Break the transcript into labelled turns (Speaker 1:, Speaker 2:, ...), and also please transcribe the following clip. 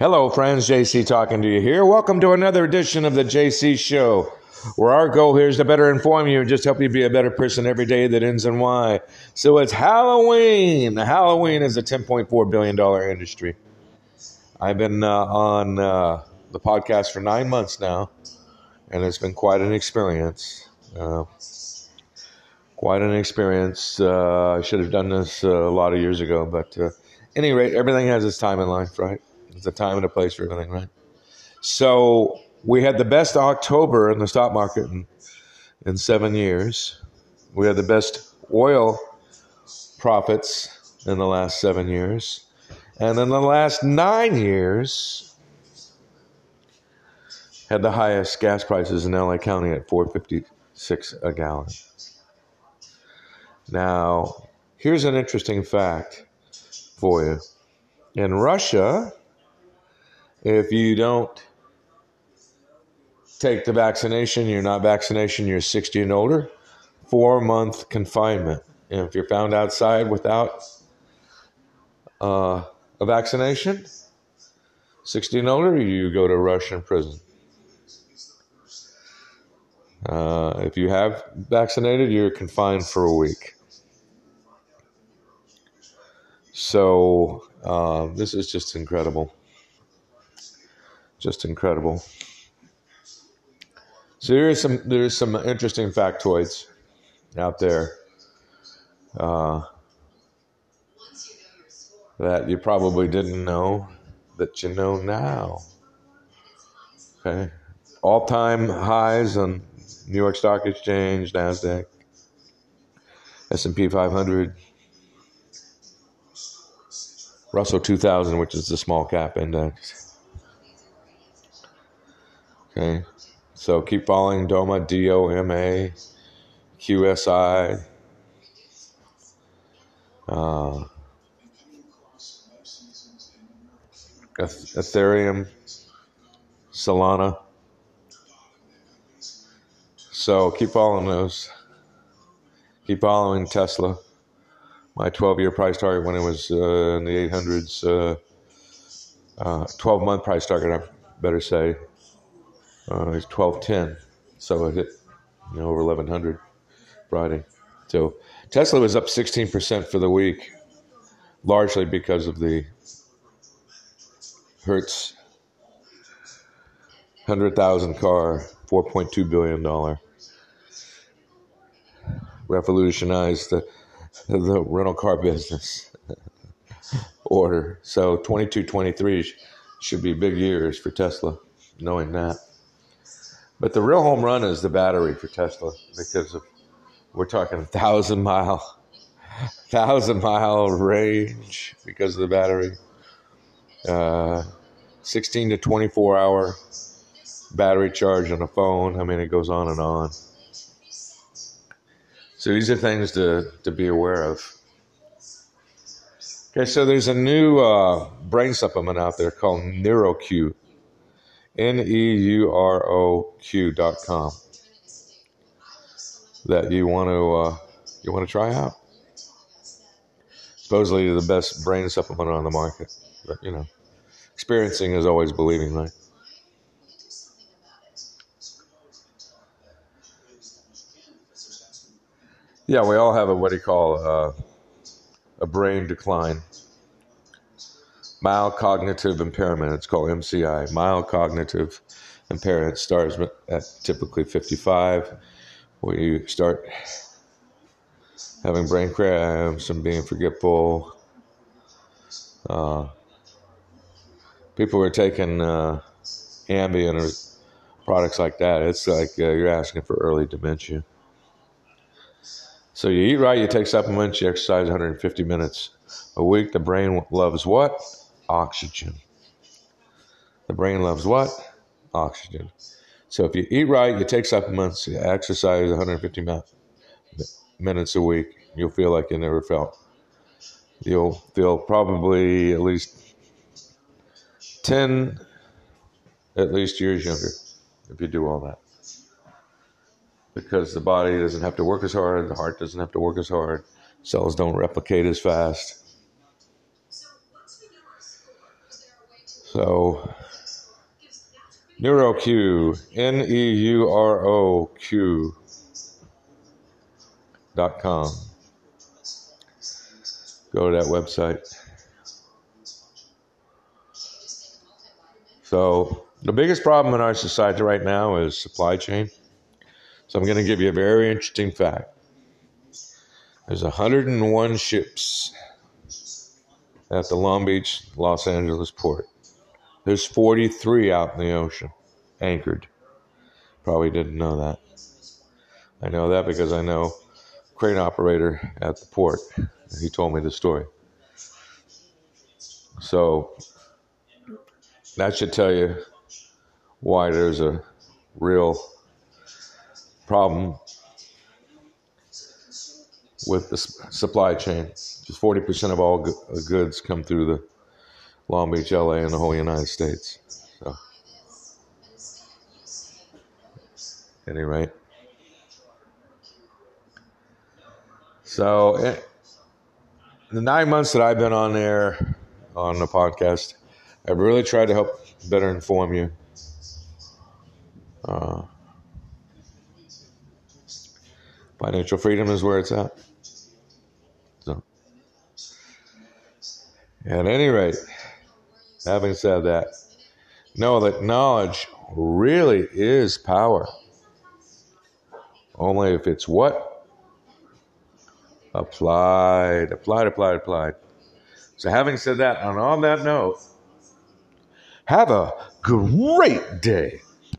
Speaker 1: Hello, friends. JC talking to you here. Welcome to another edition of the JC Show, where our goal here is to better inform you and just help you be a better person every day that ends in Y. So it's Halloween. Halloween is a $10.4 billion industry. I've been uh, on uh, the podcast for nine months now, and it's been quite an experience. Uh, quite an experience. Uh, I should have done this uh, a lot of years ago, but uh, any rate, everything has its time in life, right? There's a time and a place for everything, right? So we had the best October in the stock market in, in seven years. We had the best oil profits in the last seven years. And in the last nine years, had the highest gas prices in LA County at 456 a gallon. Now, here's an interesting fact for you. In Russia, if you don't take the vaccination, you're not vaccination, you're 60 and older, four month confinement. And if you're found outside without uh, a vaccination, 60 and older, you go to Russian prison. Uh, if you have vaccinated, you're confined for a week. So uh, this is just incredible. Just incredible. So there's some there's some interesting factoids out there uh, that you probably didn't know that you know now. Okay, all time highs on New York Stock Exchange, Nasdaq, S and P 500. Russell 2000, which is the small cap index. Okay, so keep following DOMA, D O M A, QSI. Uh, Ethereum, Solana. So keep following those. Keep following Tesla my 12 year price target when it was uh, in the 800s, uh, uh, 12 month price target, I better say, uh, is 1210. So it hit you know, over 1100 Friday. So Tesla was up 16% for the week, largely because of the Hertz 100,000 car, $4.2 billion. Revolutionized the the rental car business order. So 22, 23 should be big years for Tesla, knowing that. But the real home run is the battery for Tesla because of, we're talking thousand mile, thousand mile range because of the battery. Uh, 16 to 24 hour battery charge on a phone. I mean, it goes on and on. So these are things to, to be aware of. Okay, so there's a new uh, brain supplement out there called NeuroQ, N E U R O Q dot com, that you want to uh, you want to try out. Supposedly the best brain supplement on the market, but you know, experiencing is always believing, right? Yeah, we all have a what do you call uh, a brain decline, mild cognitive impairment. It's called MCI. Mild cognitive impairment starts at typically 55, where you start having brain cramps and being forgetful. Uh, people are taking uh, Ambien or products like that. It's like uh, you're asking for early dementia. So you eat right, you take supplements, you exercise 150 minutes a week. The brain loves what? Oxygen. The brain loves what? Oxygen. So if you eat right, you take supplements, you exercise 150 minutes a week, you'll feel like you never felt. You'll feel probably at least 10 at least years younger if you do all that because the body doesn't have to work as hard, the heart doesn't have to work as hard, cells don't replicate as fast. So, NeuroQ, N E U R O Q dot com. Go to that website. So, the biggest problem in our society right now is supply chain. So, I'm going to give you a very interesting fact. There's 101 ships at the Long Beach, Los Angeles port. There's 43 out in the ocean, anchored. Probably didn't know that. I know that because I know crane operator at the port. He told me the story. So that should tell you why there's a real problem with the supply chain. Just 40% of all goods come through the Long Beach, LA, and the whole United States. So, any rate. So, it, the nine months that I've been on there on the podcast, I've really tried to help better inform you. Uh, financial freedom is where it's at. So, at any rate, having said that, know that knowledge really is power. Only if it's what? Applied, applied, applied, applied. So, having said that, on that note, have a great day.